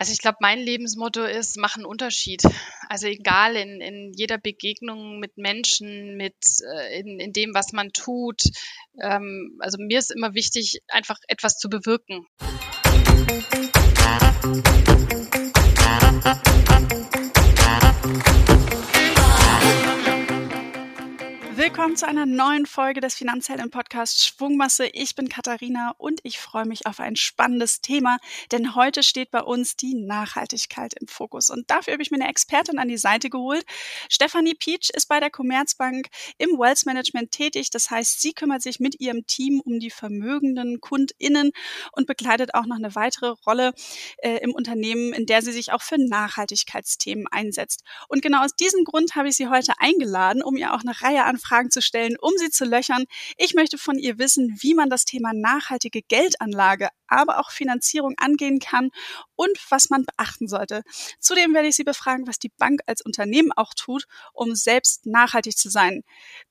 Also ich glaube, mein Lebensmotto ist, mach einen Unterschied. Also egal in, in jeder Begegnung mit Menschen, mit äh, in, in dem, was man tut. Ähm, also mir ist immer wichtig, einfach etwas zu bewirken. Willkommen zu einer neuen Folge des Finanzhelden Podcasts Schwungmasse. Ich bin Katharina und ich freue mich auf ein spannendes Thema, denn heute steht bei uns die Nachhaltigkeit im Fokus. Und dafür habe ich mir eine Expertin an die Seite geholt. Stephanie Peach ist bei der Commerzbank im Wealth Management tätig. Das heißt, sie kümmert sich mit ihrem Team um die vermögenden KundInnen und begleitet auch noch eine weitere Rolle äh, im Unternehmen, in der sie sich auch für Nachhaltigkeitsthemen einsetzt. Und genau aus diesem Grund habe ich sie heute eingeladen, um ihr auch eine Reihe an Fragen zu stellen, um sie zu löchern. Ich möchte von ihr wissen, wie man das Thema nachhaltige Geldanlage, aber auch Finanzierung angehen kann und was man beachten sollte. Zudem werde ich sie befragen, was die Bank als Unternehmen auch tut, um selbst nachhaltig zu sein.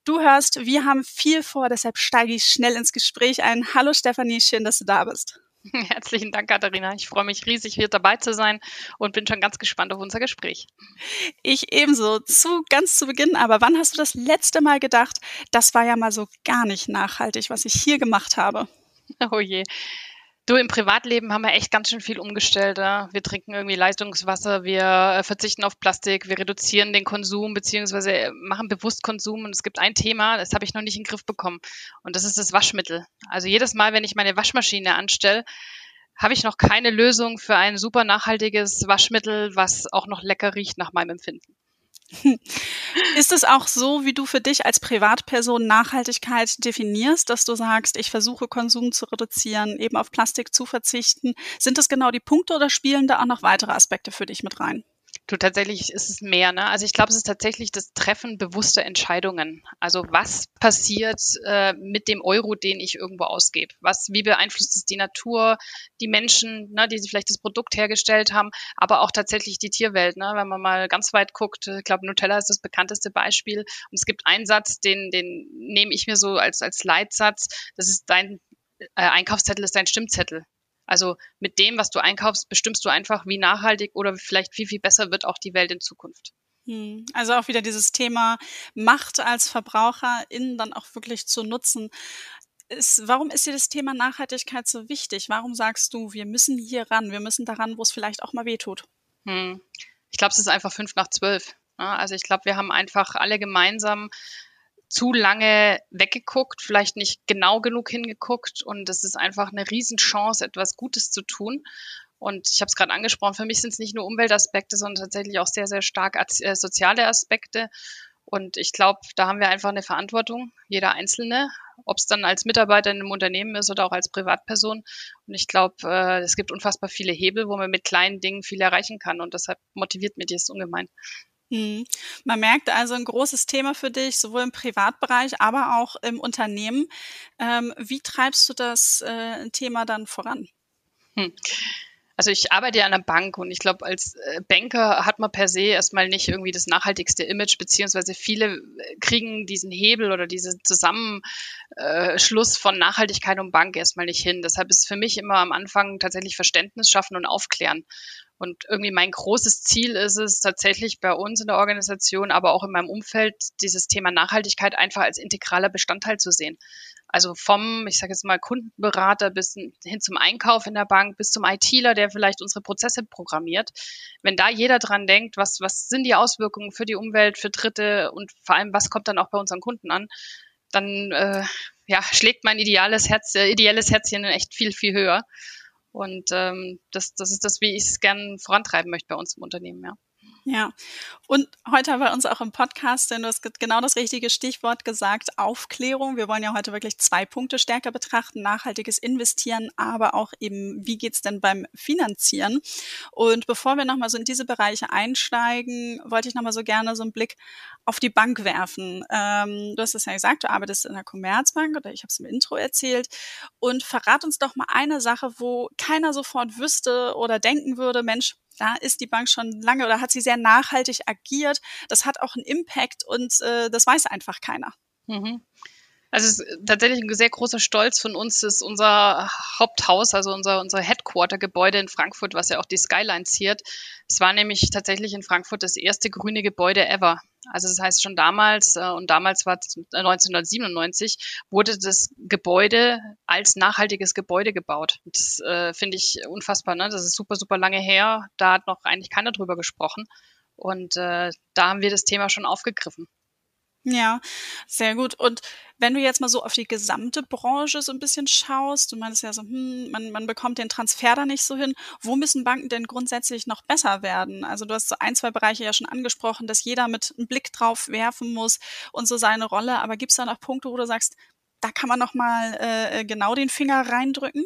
Du hörst, wir haben viel vor, deshalb steige ich schnell ins Gespräch ein. Hallo Stefanie, schön, dass du da bist. Herzlichen Dank, Katharina. Ich freue mich riesig, hier dabei zu sein und bin schon ganz gespannt auf unser Gespräch. Ich ebenso. Zu ganz zu Beginn, aber wann hast du das letzte Mal gedacht, das war ja mal so gar nicht nachhaltig, was ich hier gemacht habe? Oh je. Du, im Privatleben haben wir echt ganz schön viel umgestellt. Ja? Wir trinken irgendwie Leistungswasser, wir äh, verzichten auf Plastik, wir reduzieren den Konsum beziehungsweise äh, machen bewusst Konsum. Und es gibt ein Thema, das habe ich noch nicht in den Griff bekommen. Und das ist das Waschmittel. Also jedes Mal, wenn ich meine Waschmaschine anstelle, habe ich noch keine Lösung für ein super nachhaltiges Waschmittel, was auch noch lecker riecht nach meinem Empfinden. Ist es auch so, wie du für dich als Privatperson Nachhaltigkeit definierst, dass du sagst, ich versuche Konsum zu reduzieren, eben auf Plastik zu verzichten? Sind das genau die Punkte oder spielen da auch noch weitere Aspekte für dich mit rein? Du, tatsächlich ist es mehr. Ne? Also ich glaube, es ist tatsächlich das Treffen bewusster Entscheidungen. Also was passiert äh, mit dem Euro, den ich irgendwo ausgebe? Was, wie beeinflusst es die Natur, die Menschen, ne, die vielleicht das Produkt hergestellt haben, aber auch tatsächlich die Tierwelt. Ne? Wenn man mal ganz weit guckt, ich glaube, Nutella ist das bekannteste Beispiel. Und es gibt einen Satz, den, den nehme ich mir so als, als Leitsatz. Das ist dein äh, Einkaufszettel ist dein Stimmzettel. Also mit dem, was du einkaufst, bestimmst du einfach, wie nachhaltig oder vielleicht viel, viel besser wird auch die Welt in Zukunft. Hm. Also auch wieder dieses Thema Macht als Verbraucherin dann auch wirklich zu nutzen. Ist, warum ist dir das Thema Nachhaltigkeit so wichtig? Warum sagst du, wir müssen hier ran, wir müssen daran, wo es vielleicht auch mal wehtut? Hm. Ich glaube, es ist einfach fünf nach zwölf. Also ich glaube, wir haben einfach alle gemeinsam zu lange weggeguckt, vielleicht nicht genau genug hingeguckt und es ist einfach eine Riesenchance, etwas Gutes zu tun. Und ich habe es gerade angesprochen, für mich sind es nicht nur Umweltaspekte, sondern tatsächlich auch sehr, sehr stark äh, soziale Aspekte. Und ich glaube, da haben wir einfach eine Verantwortung, jeder Einzelne, ob es dann als Mitarbeiter in einem Unternehmen ist oder auch als Privatperson. Und ich glaube, äh, es gibt unfassbar viele Hebel, wo man mit kleinen Dingen viel erreichen kann. Und deshalb motiviert mich das ungemein. Hm. Man merkt also ein großes Thema für dich, sowohl im Privatbereich, aber auch im Unternehmen. Ähm, wie treibst du das äh, Thema dann voran? Hm. Also ich arbeite ja an der Bank und ich glaube, als äh, Banker hat man per se erstmal nicht irgendwie das nachhaltigste Image, beziehungsweise viele äh, kriegen diesen Hebel oder diesen Zusammenschluss von Nachhaltigkeit und Bank erstmal nicht hin. Deshalb ist für mich immer am Anfang tatsächlich Verständnis schaffen und aufklären. Und irgendwie mein großes Ziel ist es tatsächlich bei uns in der Organisation, aber auch in meinem Umfeld, dieses Thema Nachhaltigkeit einfach als integraler Bestandteil zu sehen. Also vom, ich sage jetzt mal, Kundenberater bis hin zum Einkauf in der Bank, bis zum ITler, der vielleicht unsere Prozesse programmiert. Wenn da jeder dran denkt, was, was sind die Auswirkungen für die Umwelt, für Dritte und vor allem, was kommt dann auch bei unseren Kunden an, dann äh, ja, schlägt mein ideales Herz, äh, ideelles Herzchen echt viel, viel höher. Und ähm, das, das ist das, wie ich es gern vorantreiben möchte bei uns im Unternehmen, ja. Ja, und heute bei uns auch im Podcast, denn du hast genau das richtige Stichwort gesagt, Aufklärung. Wir wollen ja heute wirklich zwei Punkte stärker betrachten, nachhaltiges Investieren, aber auch eben, wie geht's denn beim Finanzieren? Und bevor wir nochmal so in diese Bereiche einsteigen, wollte ich nochmal so gerne so einen Blick auf die Bank werfen. Ähm, du hast es ja gesagt, du arbeitest in der Commerzbank oder ich habe es im Intro erzählt. Und verrat uns doch mal eine Sache, wo keiner sofort wüsste oder denken würde, Mensch, da ist die Bank schon lange oder hat sie sehr nachhaltig agiert. Das hat auch einen Impact und äh, das weiß einfach keiner. Mhm. Also es ist tatsächlich ein sehr großer Stolz von uns ist unser Haupthaus, also unser, unser Headquarter-Gebäude in Frankfurt, was ja auch die Skyline ziert. Es war nämlich tatsächlich in Frankfurt das erste grüne Gebäude ever. Also das heißt schon damals, äh, und damals war es 1997, wurde das Gebäude als nachhaltiges Gebäude gebaut. Das äh, finde ich unfassbar. Ne? Das ist super, super lange her. Da hat noch eigentlich keiner drüber gesprochen. Und äh, da haben wir das Thema schon aufgegriffen. Ja, sehr gut. Und wenn du jetzt mal so auf die gesamte Branche so ein bisschen schaust, du meinst ja so, hm, man, man bekommt den Transfer da nicht so hin. Wo müssen Banken denn grundsätzlich noch besser werden? Also du hast so ein, zwei Bereiche ja schon angesprochen, dass jeder mit einem Blick drauf werfen muss und so seine Rolle. Aber gibt es da noch Punkte, wo du sagst, da kann man noch mal äh, genau den Finger reindrücken?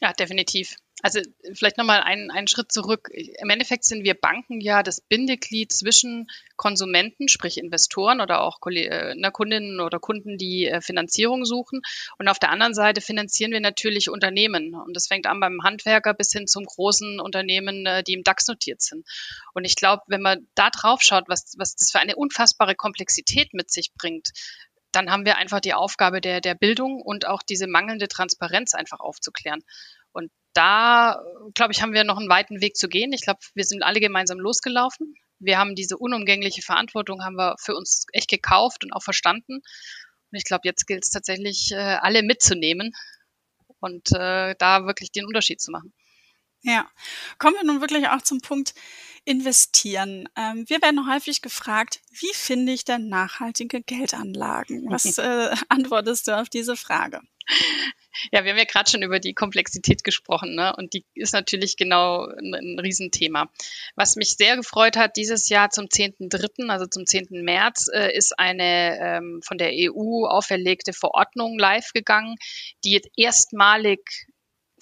Ja, definitiv. Also vielleicht nochmal einen, einen Schritt zurück. Im Endeffekt sind wir Banken ja das Bindeglied zwischen Konsumenten, sprich Investoren oder auch äh, ne, Kundinnen oder Kunden, die äh, Finanzierung suchen. Und auf der anderen Seite finanzieren wir natürlich Unternehmen. Und das fängt an beim Handwerker bis hin zum großen Unternehmen, äh, die im DAX notiert sind. Und ich glaube, wenn man da drauf schaut, was, was das für eine unfassbare Komplexität mit sich bringt, dann haben wir einfach die Aufgabe der, der Bildung und auch diese mangelnde Transparenz einfach aufzuklären. Da, glaube ich, haben wir noch einen weiten Weg zu gehen. Ich glaube, wir sind alle gemeinsam losgelaufen. Wir haben diese unumgängliche Verantwortung, haben wir für uns echt gekauft und auch verstanden. Und ich glaube, jetzt gilt es tatsächlich, äh, alle mitzunehmen und äh, da wirklich den Unterschied zu machen. Ja, kommen wir nun wirklich auch zum Punkt investieren. Ähm, wir werden häufig gefragt, wie finde ich denn nachhaltige Geldanlagen? Was äh, antwortest du auf diese Frage? Ja, wir haben ja gerade schon über die Komplexität gesprochen, ne? Und die ist natürlich genau ein, ein Riesenthema. Was mich sehr gefreut hat, dieses Jahr zum 10.3., also zum 10. März, äh, ist eine ähm, von der EU auferlegte Verordnung live gegangen, die jetzt erstmalig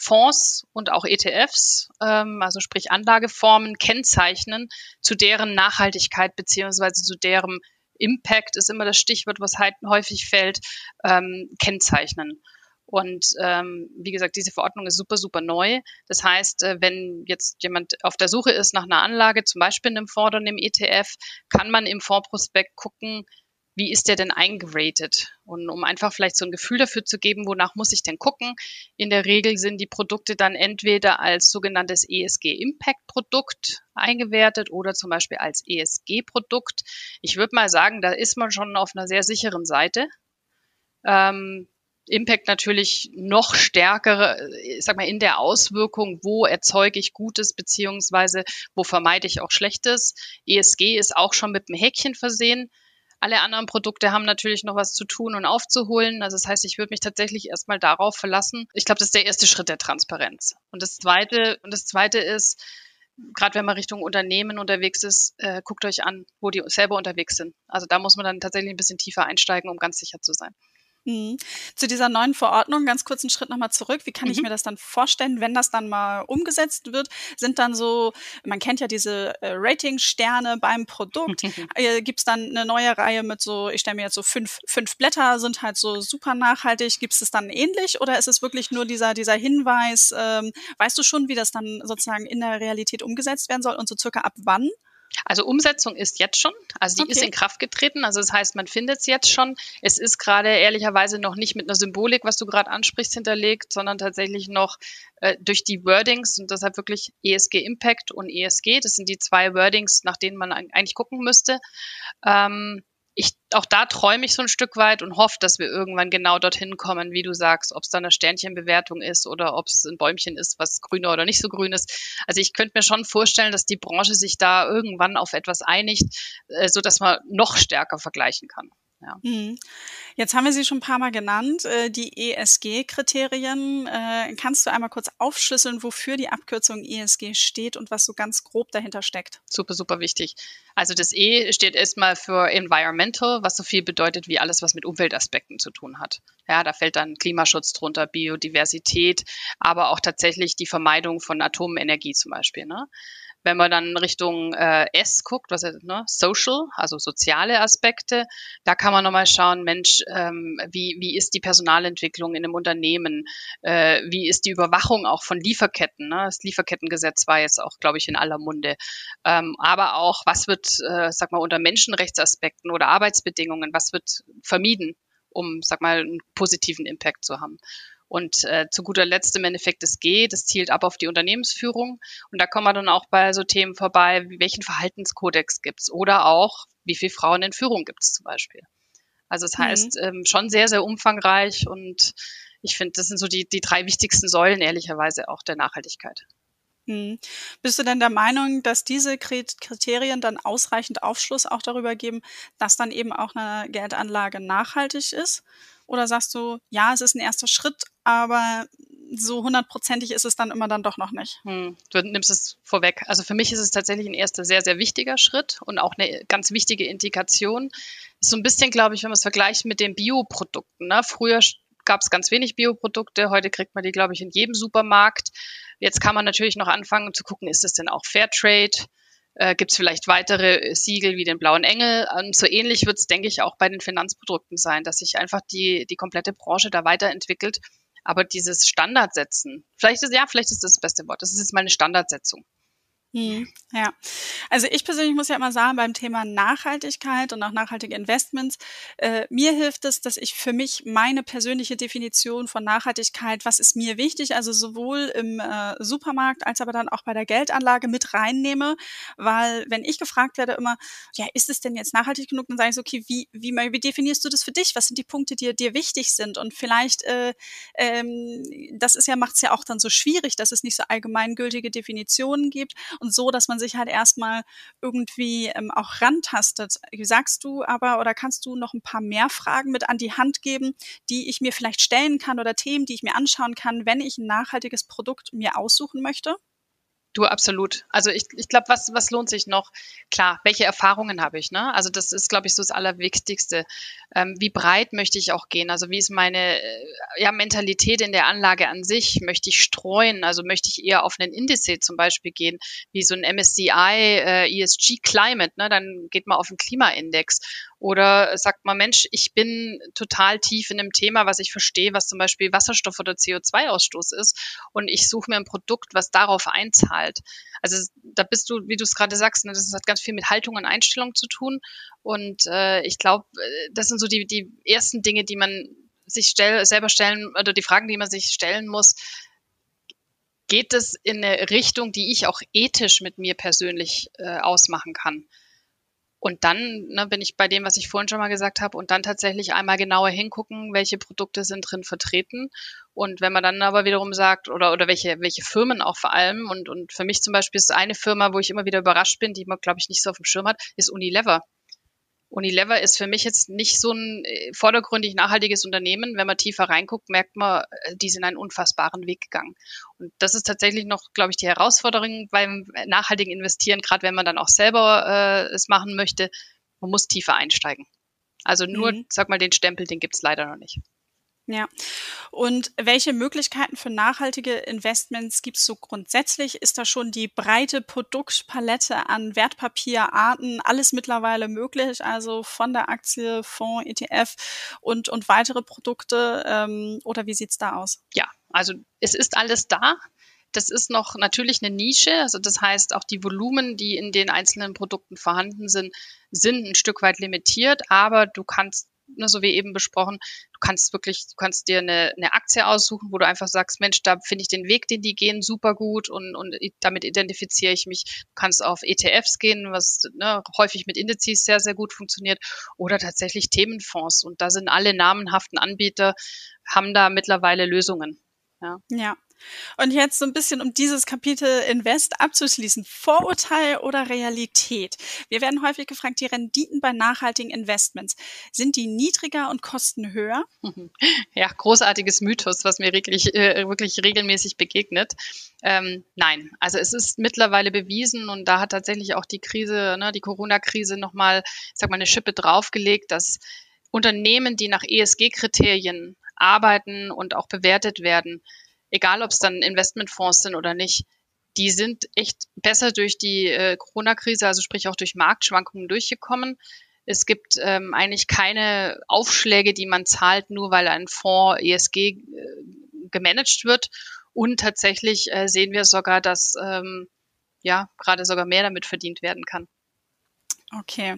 Fonds und auch ETFs, ähm, also sprich Anlageformen, kennzeichnen, zu deren Nachhaltigkeit beziehungsweise zu deren Impact ist immer das Stichwort, was halt häufig fällt, ähm, kennzeichnen. Und ähm, wie gesagt, diese Verordnung ist super, super neu. Das heißt, äh, wenn jetzt jemand auf der Suche ist nach einer Anlage, zum Beispiel in einem Fonds oder einem ETF, kann man im Fondsprospekt gucken, wie ist der denn eingeratet? Und um einfach vielleicht so ein Gefühl dafür zu geben, wonach muss ich denn gucken? In der Regel sind die Produkte dann entweder als sogenanntes ESG-Impact-Produkt eingewertet oder zum Beispiel als ESG-Produkt. Ich würde mal sagen, da ist man schon auf einer sehr sicheren Seite. Ähm, Impact natürlich noch stärker, ich sag mal, in der Auswirkung, wo erzeuge ich Gutes beziehungsweise wo vermeide ich auch Schlechtes. ESG ist auch schon mit einem Häkchen versehen. Alle anderen Produkte haben natürlich noch was zu tun und aufzuholen. Also das heißt, ich würde mich tatsächlich erstmal darauf verlassen. Ich glaube, das ist der erste Schritt der Transparenz. Und das zweite, und das zweite ist, gerade wenn man Richtung Unternehmen unterwegs ist, äh, guckt euch an, wo die selber unterwegs sind. Also da muss man dann tatsächlich ein bisschen tiefer einsteigen, um ganz sicher zu sein. Mhm. Zu dieser neuen Verordnung, ganz kurz einen Schritt nochmal zurück. Wie kann mhm. ich mir das dann vorstellen, wenn das dann mal umgesetzt wird? Sind dann so, man kennt ja diese äh, Ratingsterne beim Produkt. äh, Gibt es dann eine neue Reihe mit so, ich stelle mir jetzt so fünf, fünf Blätter, sind halt so super nachhaltig. Gibt es das dann ähnlich oder ist es wirklich nur dieser, dieser Hinweis? Ähm, weißt du schon, wie das dann sozusagen in der Realität umgesetzt werden soll und so circa ab wann? Also Umsetzung ist jetzt schon, also die okay. ist in Kraft getreten. Also das heißt, man findet es jetzt schon. Es ist gerade ehrlicherweise noch nicht mit einer Symbolik, was du gerade ansprichst, hinterlegt, sondern tatsächlich noch äh, durch die Wordings und deshalb wirklich ESG Impact und ESG. Das sind die zwei Wordings, nach denen man eigentlich gucken müsste. Ähm, ich, auch da träume ich so ein Stück weit und hoffe, dass wir irgendwann genau dorthin kommen, wie du sagst, ob es da eine Sternchenbewertung ist oder ob es ein Bäumchen ist, was grüner oder nicht so grün ist. Also ich könnte mir schon vorstellen, dass die Branche sich da irgendwann auf etwas einigt, äh, so dass man noch stärker vergleichen kann. Ja. Jetzt haben wir sie schon ein paar Mal genannt, äh, die ESG-Kriterien. Äh, kannst du einmal kurz aufschlüsseln, wofür die Abkürzung ESG steht und was so ganz grob dahinter steckt? Super, super wichtig. Also das E steht erstmal für Environmental, was so viel bedeutet wie alles, was mit Umweltaspekten zu tun hat. Ja, da fällt dann Klimaschutz drunter, Biodiversität, aber auch tatsächlich die Vermeidung von Atomenergie zum Beispiel. Ne? Wenn man dann Richtung äh, S guckt, was ist, ne, Social, also soziale Aspekte, da kann man nochmal schauen, Mensch, ähm, wie, wie ist die Personalentwicklung in einem Unternehmen? Äh, wie ist die Überwachung auch von Lieferketten? Ne? Das Lieferkettengesetz war jetzt auch, glaube ich, in aller Munde. Ähm, aber auch, was wird, äh, sag mal, unter Menschenrechtsaspekten oder Arbeitsbedingungen, was wird vermieden? um, sag mal, einen positiven Impact zu haben. Und äh, zu guter Letzt im Endeffekt das G, das zielt ab auf die Unternehmensführung. Und da kommen wir dann auch bei so Themen vorbei, wie welchen Verhaltenskodex gibt's oder auch, wie viele Frauen in Führung gibt's zum Beispiel. Also das mhm. heißt, ähm, schon sehr, sehr umfangreich und ich finde, das sind so die, die drei wichtigsten Säulen ehrlicherweise auch der Nachhaltigkeit. Hm. Bist du denn der Meinung, dass diese Kriterien dann ausreichend Aufschluss auch darüber geben, dass dann eben auch eine Geldanlage nachhaltig ist? Oder sagst du, ja, es ist ein erster Schritt, aber so hundertprozentig ist es dann immer dann doch noch nicht. Hm, du nimmst es vorweg. Also für mich ist es tatsächlich ein erster sehr, sehr wichtiger Schritt und auch eine ganz wichtige Indikation. So ein bisschen, glaube ich, wenn man es vergleicht mit den Bioprodukten. Ne? Früher gab es ganz wenig Bioprodukte, heute kriegt man die, glaube ich, in jedem Supermarkt. Jetzt kann man natürlich noch anfangen zu gucken, ist es denn auch Fairtrade? Äh, Gibt es vielleicht weitere Siegel wie den blauen Engel? Und so ähnlich wird es, denke ich, auch bei den Finanzprodukten sein, dass sich einfach die, die komplette Branche da weiterentwickelt aber dieses Standardsetzen, vielleicht ist, ja, vielleicht ist das das beste Wort. Das ist jetzt mal eine Standardsetzung. Hm, ja, also ich persönlich muss ja immer sagen, beim Thema Nachhaltigkeit und auch nachhaltige Investments, äh, mir hilft es, dass ich für mich meine persönliche Definition von Nachhaltigkeit, was ist mir wichtig, also sowohl im äh, Supermarkt als aber dann auch bei der Geldanlage mit reinnehme, weil wenn ich gefragt werde immer, ja, ist es denn jetzt nachhaltig genug, dann sage ich so, okay, wie, wie, wie definierst du das für dich? Was sind die Punkte, die dir wichtig sind? Und vielleicht, äh, ähm, das ist ja, macht es ja auch dann so schwierig, dass es nicht so allgemeingültige Definitionen gibt und so, dass man sich halt erstmal irgendwie ähm, auch rantastet. Wie sagst du aber oder kannst du noch ein paar mehr Fragen mit an die Hand geben, die ich mir vielleicht stellen kann oder Themen, die ich mir anschauen kann, wenn ich ein nachhaltiges Produkt mir aussuchen möchte? Du, absolut. Also ich, ich glaube, was, was lohnt sich noch? Klar, welche Erfahrungen habe ich? Ne? Also das ist, glaube ich, so das Allerwichtigste. Ähm, wie breit möchte ich auch gehen? Also wie ist meine äh, ja, Mentalität in der Anlage an sich? Möchte ich streuen? Also möchte ich eher auf einen Indiz zum Beispiel gehen, wie so ein MSCI äh, ESG Climate? Ne? Dann geht man auf den Klimaindex. Oder sagt man, Mensch, ich bin total tief in einem Thema, was ich verstehe, was zum Beispiel Wasserstoff oder CO2-Ausstoß ist. Und ich suche mir ein Produkt, was darauf einzahlt. Also da bist du, wie du es gerade sagst, ne, das hat ganz viel mit Haltung und Einstellung zu tun. Und äh, ich glaube, äh, das sind so die, die ersten Dinge, die man sich stell, selber stellen, oder die Fragen, die man sich stellen muss. Geht es in eine Richtung, die ich auch ethisch mit mir persönlich äh, ausmachen kann? Und dann ne, bin ich bei dem, was ich vorhin schon mal gesagt habe, und dann tatsächlich einmal genauer hingucken, welche Produkte sind drin vertreten. Und wenn man dann aber wiederum sagt, oder, oder welche, welche Firmen auch vor allem, und, und für mich zum Beispiel ist eine Firma, wo ich immer wieder überrascht bin, die man, glaube ich, nicht so auf dem Schirm hat, ist Unilever. Unilever ist für mich jetzt nicht so ein äh, vordergründig nachhaltiges Unternehmen. Wenn man tiefer reinguckt, merkt man, äh, die sind einen unfassbaren Weg gegangen. Und das ist tatsächlich noch, glaube ich, die Herausforderung beim nachhaltigen Investieren, gerade wenn man dann auch selber äh, es machen möchte. Man muss tiefer einsteigen. Also nur, mhm. sag mal, den Stempel, den gibt's leider noch nicht. Ja. Und welche Möglichkeiten für nachhaltige Investments gibt es so grundsätzlich? Ist da schon die breite Produktpalette an Wertpapierarten alles mittlerweile möglich? Also von der Aktie, Fonds, ETF und, und weitere Produkte? Ähm, oder wie sieht's da aus? Ja, also es ist alles da. Das ist noch natürlich eine Nische. Also das heißt, auch die Volumen, die in den einzelnen Produkten vorhanden sind, sind ein Stück weit limitiert, aber du kannst ne, so wie eben besprochen, du kannst wirklich, du kannst dir eine, eine Aktie aussuchen, wo du einfach sagst, Mensch, da finde ich den Weg, den die gehen, super gut und, und damit identifiziere ich mich. Du kannst auf ETFs gehen, was ne, häufig mit Indizes sehr, sehr gut funktioniert oder tatsächlich Themenfonds. Und da sind alle namenhaften Anbieter, haben da mittlerweile Lösungen. Ja. ja. Und jetzt so ein bisschen, um dieses Kapitel Invest abzuschließen. Vorurteil oder Realität? Wir werden häufig gefragt, die Renditen bei nachhaltigen Investments, sind die niedriger und kosten höher? Ja, großartiges Mythos, was mir wirklich, äh, wirklich regelmäßig begegnet. Ähm, nein, also es ist mittlerweile bewiesen und da hat tatsächlich auch die Krise, ne, die Corona-Krise nochmal, ich sag mal, eine Schippe draufgelegt, dass Unternehmen, die nach ESG-Kriterien arbeiten und auch bewertet werden, egal ob es dann Investmentfonds sind oder nicht, die sind echt besser durch die äh, Corona-Krise, also sprich auch durch Marktschwankungen durchgekommen. Es gibt ähm, eigentlich keine Aufschläge, die man zahlt, nur weil ein Fonds ESG äh, gemanagt wird. Und tatsächlich äh, sehen wir sogar, dass ähm, ja gerade sogar mehr damit verdient werden kann. Okay.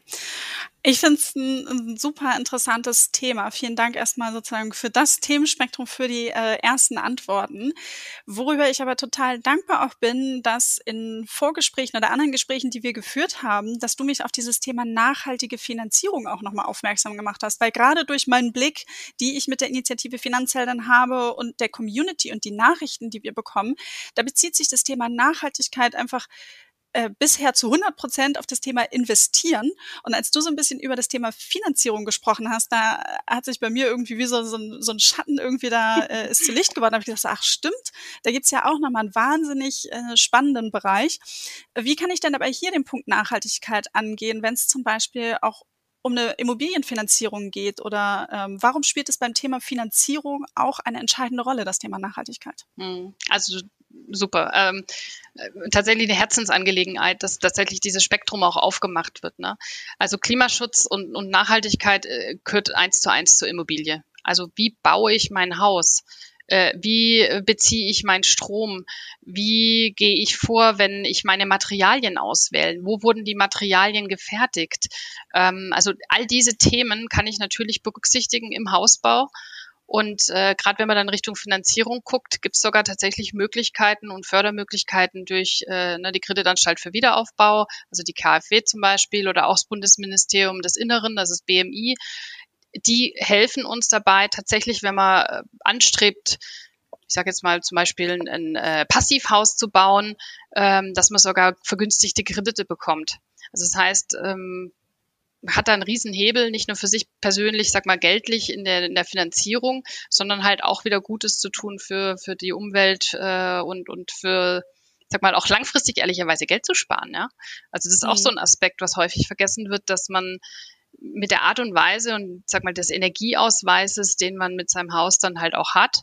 Ich finde es ein, ein, super interessantes Thema. Vielen Dank erstmal sozusagen für das Themenspektrum, für die äh, ersten Antworten. Worüber ich aber total dankbar auch bin, dass in Vorgesprächen oder anderen Gesprächen, die wir geführt haben, dass du mich auf dieses Thema nachhaltige Finanzierung auch nochmal aufmerksam gemacht hast. Weil gerade durch meinen Blick, die ich mit der Initiative Finanzheldern habe und der Community und die Nachrichten, die wir bekommen, da bezieht sich das Thema Nachhaltigkeit einfach äh, bisher zu 100 Prozent auf das Thema Investieren. Und als du so ein bisschen über das Thema Finanzierung gesprochen hast, da hat sich bei mir irgendwie wie so, so, ein, so ein Schatten irgendwie da äh, ist zu Licht geworden. Da habe ich gedacht, ach stimmt, da gibt's ja auch nochmal einen wahnsinnig äh, spannenden Bereich. Wie kann ich denn aber hier den Punkt Nachhaltigkeit angehen, wenn es zum Beispiel auch um eine Immobilienfinanzierung geht oder ähm, warum spielt es beim Thema Finanzierung auch eine entscheidende Rolle, das Thema Nachhaltigkeit? Hm. Also super. Ähm, äh, tatsächlich eine Herzensangelegenheit, dass tatsächlich dieses Spektrum auch aufgemacht wird. Ne? Also Klimaschutz und, und Nachhaltigkeit äh, gehört eins zu eins zur Immobilie. Also wie baue ich mein Haus? Äh, wie beziehe ich meinen Strom? Wie gehe ich vor, wenn ich meine Materialien auswähle? Wo wurden die Materialien gefertigt? Ähm, also all diese Themen kann ich natürlich berücksichtigen im Hausbau und äh, gerade wenn man dann Richtung Finanzierung guckt, gibt es sogar tatsächlich Möglichkeiten und Fördermöglichkeiten durch äh, ne, die Kreditanstalt für Wiederaufbau, also die KfW zum Beispiel oder auch das Bundesministerium des Inneren, das ist BMI. Die helfen uns dabei tatsächlich, wenn man äh, anstrebt, ich sage jetzt mal zum Beispiel ein, ein äh, Passivhaus zu bauen, ähm, dass man sogar vergünstigte Kredite bekommt. Also das heißt, ähm, hat da einen Riesenhebel, nicht nur für sich persönlich, sag mal, geldlich in der, in der Finanzierung, sondern halt auch wieder Gutes zu tun für, für die Umwelt äh, und, und für, sag mal, auch langfristig ehrlicherweise Geld zu sparen, ja. Also das ist auch so mhm. ein Aspekt, was häufig vergessen wird, dass man mit der Art und Weise und sag mal des Energieausweises, den man mit seinem Haus dann halt auch hat,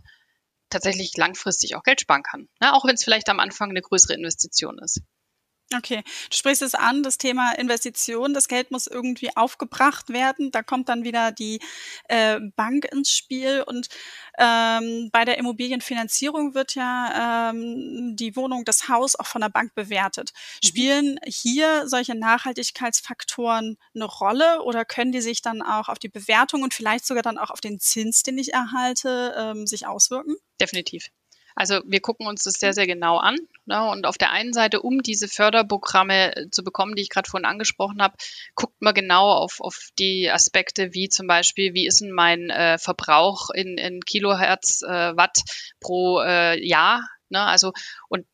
tatsächlich langfristig auch Geld sparen kann. Ne? Auch wenn es vielleicht am Anfang eine größere Investition ist. Okay, du sprichst es an, das Thema Investition, das Geld muss irgendwie aufgebracht werden. Da kommt dann wieder die äh, Bank ins Spiel und ähm, bei der Immobilienfinanzierung wird ja ähm, die Wohnung, das Haus auch von der Bank bewertet. Mhm. Spielen hier solche Nachhaltigkeitsfaktoren eine Rolle oder können die sich dann auch auf die Bewertung und vielleicht sogar dann auch auf den Zins, den ich erhalte, ähm, sich auswirken? Definitiv. Also wir gucken uns das sehr, sehr genau an. Ne? Und auf der einen Seite, um diese Förderprogramme äh, zu bekommen, die ich gerade vorhin angesprochen habe, guckt man genau auf, auf die Aspekte wie zum Beispiel, wie ist denn mein äh, Verbrauch in, in Kilohertz äh, Watt pro äh, Jahr. Ne? Also und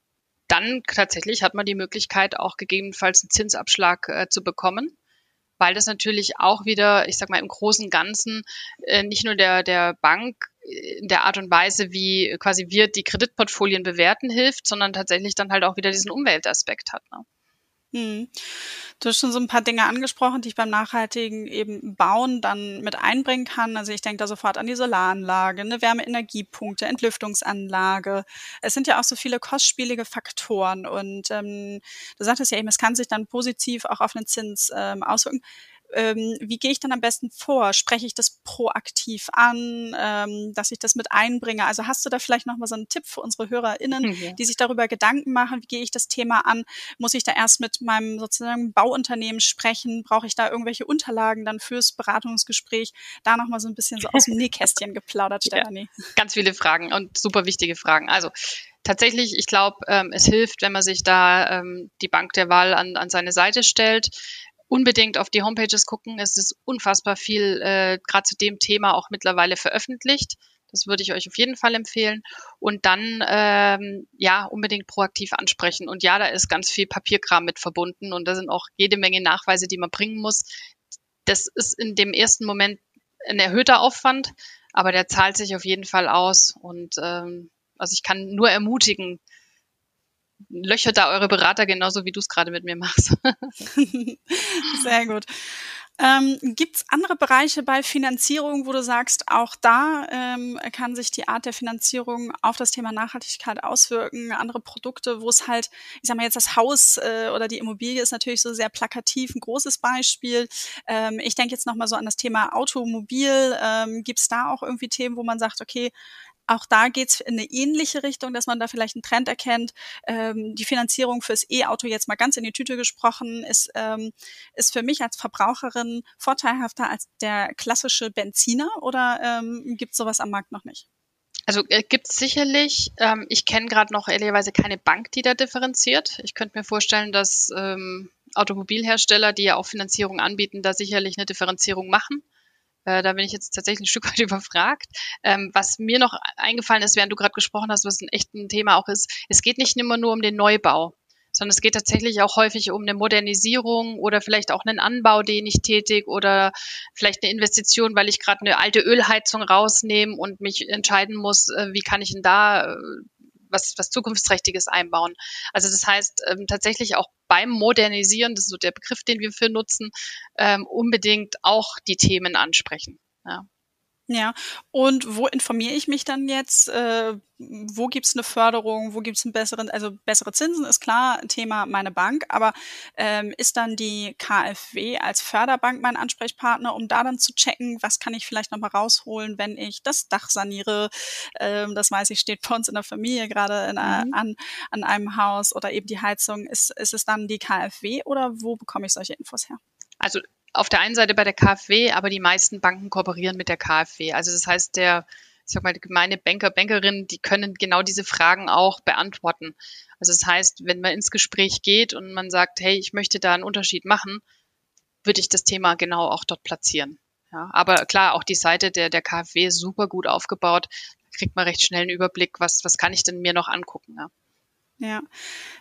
dann tatsächlich hat man die Möglichkeit, auch gegebenenfalls einen Zinsabschlag äh, zu bekommen weil das natürlich auch wieder, ich sag mal, im großen Ganzen äh, nicht nur der, der Bank in der Art und Weise, wie quasi wir die Kreditportfolien bewerten, hilft, sondern tatsächlich dann halt auch wieder diesen Umweltaspekt hat. Ne? Hm. Du hast schon so ein paar Dinge angesprochen, die ich beim nachhaltigen eben Bauen dann mit einbringen kann. Also ich denke da sofort an die Solaranlage, eine Wärmeenergiepunkte, Entlüftungsanlage. Es sind ja auch so viele kostspielige Faktoren und ähm, du sagtest ja eben, es kann sich dann positiv auch auf einen Zins ähm, auswirken ähm, wie gehe ich dann am besten vor? Spreche ich das proaktiv an, ähm, dass ich das mit einbringe? Also hast du da vielleicht nochmal so einen Tipp für unsere HörerInnen, mhm. die sich darüber Gedanken machen, wie gehe ich das Thema an? Muss ich da erst mit meinem sozusagen Bauunternehmen sprechen? Brauche ich da irgendwelche Unterlagen dann fürs Beratungsgespräch? Da nochmal so ein bisschen so aus dem Nähkästchen geplaudert, Stefanie. Ja, ganz viele Fragen und super wichtige Fragen. Also tatsächlich, ich glaube, ähm, es hilft, wenn man sich da ähm, die Bank der Wahl an, an seine Seite stellt unbedingt auf die Homepages gucken. Es ist unfassbar viel äh, gerade zu dem Thema auch mittlerweile veröffentlicht. Das würde ich euch auf jeden Fall empfehlen. Und dann ähm, ja unbedingt proaktiv ansprechen. Und ja, da ist ganz viel Papierkram mit verbunden und da sind auch jede Menge Nachweise, die man bringen muss. Das ist in dem ersten Moment ein erhöhter Aufwand, aber der zahlt sich auf jeden Fall aus. Und ähm, also ich kann nur ermutigen, löchert da eure Berater genauso, wie du es gerade mit mir machst. Sehr gut. Ähm, Gibt es andere Bereiche bei Finanzierung, wo du sagst, auch da ähm, kann sich die Art der Finanzierung auf das Thema Nachhaltigkeit auswirken? Andere Produkte, wo es halt, ich sag mal jetzt das Haus äh, oder die Immobilie ist natürlich so sehr plakativ, ein großes Beispiel. Ähm, ich denke jetzt nochmal so an das Thema Automobil. Ähm, Gibt es da auch irgendwie Themen, wo man sagt, okay, auch da geht's in eine ähnliche Richtung, dass man da vielleicht einen Trend erkennt. Ähm, die Finanzierung fürs E-Auto jetzt mal ganz in die Tüte gesprochen ist, ähm, ist für mich als Verbraucherin vorteilhafter als der klassische Benziner oder ähm, gibt sowas am Markt noch nicht? Also äh, gibt es sicherlich. Ähm, ich kenne gerade noch ehrlicherweise keine Bank, die da differenziert. Ich könnte mir vorstellen, dass ähm, Automobilhersteller, die ja auch Finanzierung anbieten, da sicherlich eine Differenzierung machen. Äh, da bin ich jetzt tatsächlich ein Stück weit überfragt. Ähm, was mir noch eingefallen ist, während du gerade gesprochen hast, was ein echtes Thema auch ist, es geht nicht immer nur um den Neubau sondern es geht tatsächlich auch häufig um eine Modernisierung oder vielleicht auch einen Anbau, den ich tätig oder vielleicht eine Investition, weil ich gerade eine alte Ölheizung rausnehme und mich entscheiden muss, äh, wie kann ich denn da äh, was, was Zukunftsträchtiges einbauen. Also das heißt ähm, tatsächlich auch beim Modernisieren, das ist so der Begriff, den wir für nutzen, ähm, unbedingt auch die Themen ansprechen. Ja. Ja, und wo informiere ich mich dann jetzt? Äh, wo gibt's eine Förderung? Wo gibt's einen besseren, also bessere Zinsen ist klar, Thema meine Bank, aber ähm, ist dann die KfW als Förderbank mein Ansprechpartner, um da dann zu checken, was kann ich vielleicht nochmal rausholen, wenn ich das Dach saniere? Ähm, das weiß ich, steht bei uns in der Familie gerade in, mhm. an, an einem Haus oder eben die Heizung. Ist, ist es dann die KfW oder wo bekomme ich solche Infos her? Also auf der einen Seite bei der KfW, aber die meisten Banken kooperieren mit der KfW. Also das heißt, der, ich sag mal, die gemeine Banker, Bankerinnen, die können genau diese Fragen auch beantworten. Also das heißt, wenn man ins Gespräch geht und man sagt, hey, ich möchte da einen Unterschied machen, würde ich das Thema genau auch dort platzieren. Ja, aber klar, auch die Seite der, der KfW ist super gut aufgebaut. Da kriegt man recht schnell einen Überblick, was, was kann ich denn mir noch angucken. Ja. Ja,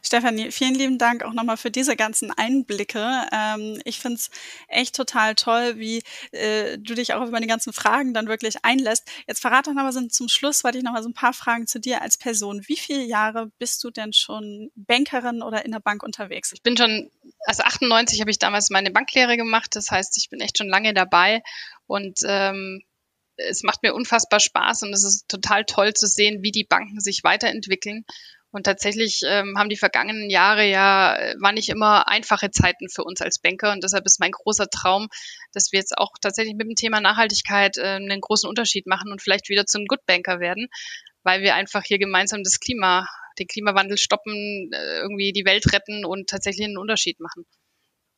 Stefanie, vielen lieben Dank auch nochmal für diese ganzen Einblicke. Ähm, ich finde es echt total toll, wie äh, du dich auch auf meine ganzen Fragen dann wirklich einlässt. Jetzt verrate doch nochmal so zum Schluss, weil ich nochmal so ein paar Fragen zu dir als Person. Wie viele Jahre bist du denn schon Bankerin oder in der Bank unterwegs? Ich bin schon, also 98 habe ich damals meine Banklehre gemacht. Das heißt, ich bin echt schon lange dabei und ähm, es macht mir unfassbar Spaß und es ist total toll zu sehen, wie die Banken sich weiterentwickeln und tatsächlich ähm, haben die vergangenen Jahre ja, äh, waren nicht immer einfache Zeiten für uns als Banker. Und deshalb ist mein großer Traum, dass wir jetzt auch tatsächlich mit dem Thema Nachhaltigkeit äh, einen großen Unterschied machen und vielleicht wieder zum Good Banker werden, weil wir einfach hier gemeinsam das Klima, den Klimawandel stoppen, äh, irgendwie die Welt retten und tatsächlich einen Unterschied machen.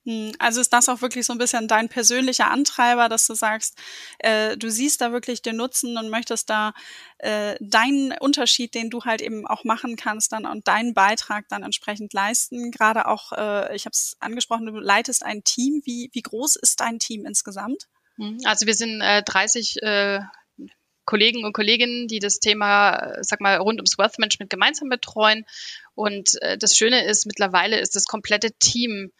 Hm, also ist das auch wirklich so ein bisschen dein persönlicher Antreiber, dass du sagst, äh, du siehst da wirklich den Nutzen und möchtest da äh, deinen Unterschied, den du halt eben auch machen kannst, dann und deinen Beitrag dann entsprechend leisten. Gerade auch, äh, ich habe es angesprochen, du leitest ein Team. Wie, wie groß ist dein Team insgesamt? Hm, also wir sind äh, 30 äh, Kollegen und Kolleginnen, die das Thema, äh, sag mal, rund ums Wealth Management gemeinsam betreuen. Und äh, das Schöne ist, mittlerweile ist das komplette Team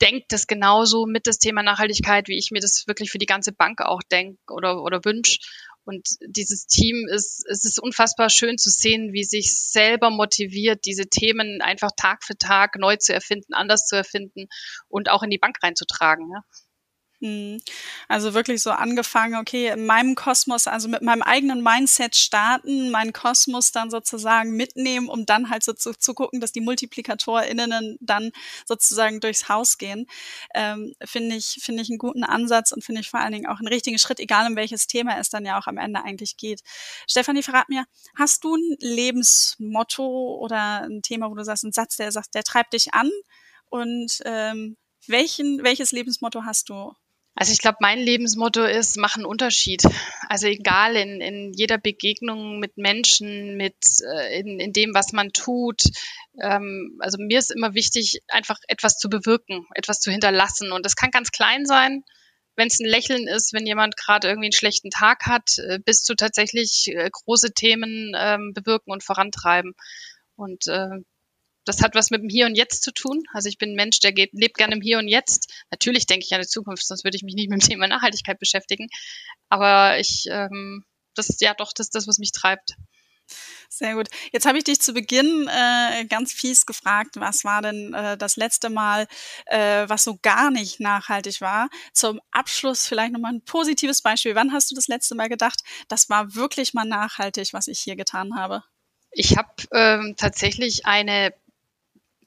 denkt das genauso mit das Thema Nachhaltigkeit, wie ich mir das wirklich für die ganze Bank auch denke oder, oder wünsche. Und dieses Team ist, es ist unfassbar schön zu sehen, wie sich selber motiviert, diese Themen einfach Tag für Tag neu zu erfinden, anders zu erfinden und auch in die Bank reinzutragen. Ja. Hm. Also wirklich so angefangen, okay, in meinem Kosmos, also mit meinem eigenen Mindset starten, meinen Kosmos dann sozusagen mitnehmen, um dann halt so zu, zu gucken, dass die MultiplikatorInnen dann sozusagen durchs Haus gehen, ähm, finde ich, finde ich einen guten Ansatz und finde ich vor allen Dingen auch einen richtigen Schritt, egal um welches Thema es dann ja auch am Ende eigentlich geht. Stefanie, verrat mir, hast du ein Lebensmotto oder ein Thema, wo du sagst, ein Satz, der sagt, der treibt dich an und ähm, welchen, welches Lebensmotto hast du? Also ich glaube, mein Lebensmotto ist, mach einen Unterschied. Also egal in, in jeder Begegnung mit Menschen, mit äh, in, in dem, was man tut. Ähm, also mir ist immer wichtig, einfach etwas zu bewirken, etwas zu hinterlassen. Und das kann ganz klein sein, wenn es ein Lächeln ist, wenn jemand gerade irgendwie einen schlechten Tag hat, äh, bis zu tatsächlich äh, große Themen ähm, bewirken und vorantreiben. Und äh, das hat was mit dem Hier und Jetzt zu tun. Also ich bin ein Mensch, der geht, lebt gerne im Hier und Jetzt. Natürlich denke ich an die Zukunft, sonst würde ich mich nicht mit dem Thema Nachhaltigkeit beschäftigen. Aber ich, ähm, das ist ja doch das, das, was mich treibt. Sehr gut. Jetzt habe ich dich zu Beginn äh, ganz fies gefragt, was war denn äh, das letzte Mal, äh, was so gar nicht nachhaltig war. Zum Abschluss vielleicht nochmal ein positives Beispiel. Wann hast du das letzte Mal gedacht, das war wirklich mal nachhaltig, was ich hier getan habe? Ich habe ähm, tatsächlich eine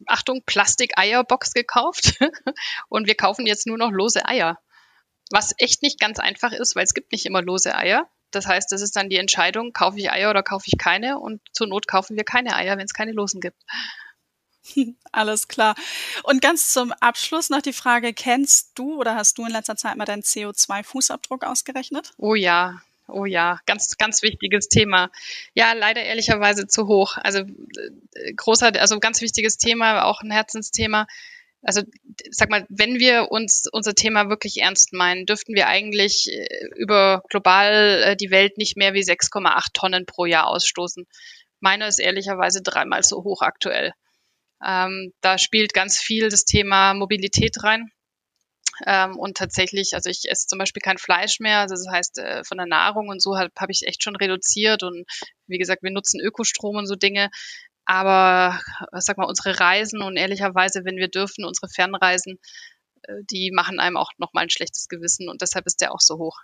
Achtung, Plastik-Eierbox gekauft und wir kaufen jetzt nur noch lose Eier. Was echt nicht ganz einfach ist, weil es gibt nicht immer lose Eier. Das heißt, das ist dann die Entscheidung, kaufe ich Eier oder kaufe ich keine und zur Not kaufen wir keine Eier, wenn es keine Losen gibt. Alles klar. Und ganz zum Abschluss noch die Frage, kennst du oder hast du in letzter Zeit mal deinen CO2-Fußabdruck ausgerechnet? Oh ja, Oh ja, ganz, ganz wichtiges Thema. Ja, leider ehrlicherweise zu hoch. Also äh, großer, also ganz wichtiges Thema, auch ein Herzensthema. Also sag mal, wenn wir uns unser Thema wirklich ernst meinen, dürften wir eigentlich äh, über global äh, die Welt nicht mehr wie 6,8 Tonnen pro Jahr ausstoßen. Meine ist ehrlicherweise dreimal so hoch aktuell. Ähm, da spielt ganz viel das Thema Mobilität rein. Ähm, und tatsächlich, also ich esse zum Beispiel kein Fleisch mehr, also das heißt äh, von der Nahrung und so habe hab ich echt schon reduziert und wie gesagt, wir nutzen Ökostrom und so Dinge. Aber sag mal, unsere Reisen und ehrlicherweise, wenn wir dürfen, unsere Fernreisen, äh, die machen einem auch nochmal ein schlechtes Gewissen und deshalb ist der auch so hoch.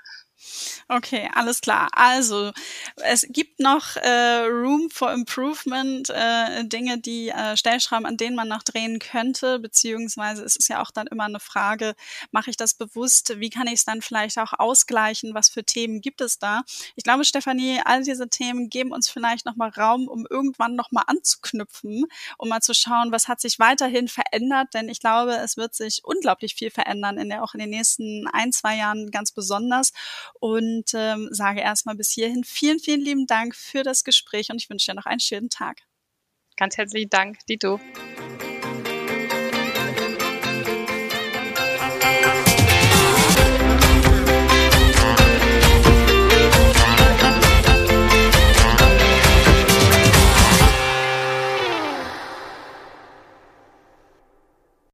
Okay, alles klar. Also es gibt noch äh, Room for Improvement, äh, Dinge, die äh, Stellschrauben, an denen man noch drehen könnte, beziehungsweise es ist ja auch dann immer eine Frage, mache ich das bewusst? Wie kann ich es dann vielleicht auch ausgleichen? Was für Themen gibt es da? Ich glaube, Stefanie, all diese Themen geben uns vielleicht nochmal Raum, um irgendwann nochmal anzuknüpfen, um mal zu schauen, was hat sich weiterhin verändert, denn ich glaube, es wird sich unglaublich viel verändern, in der, auch in den nächsten ein, zwei Jahren ganz besonders und ähm, sage erstmal bis hierhin vielen, vielen lieben Dank für das Gespräch und ich wünsche dir noch einen schönen Tag. Ganz herzlichen Dank, Dito.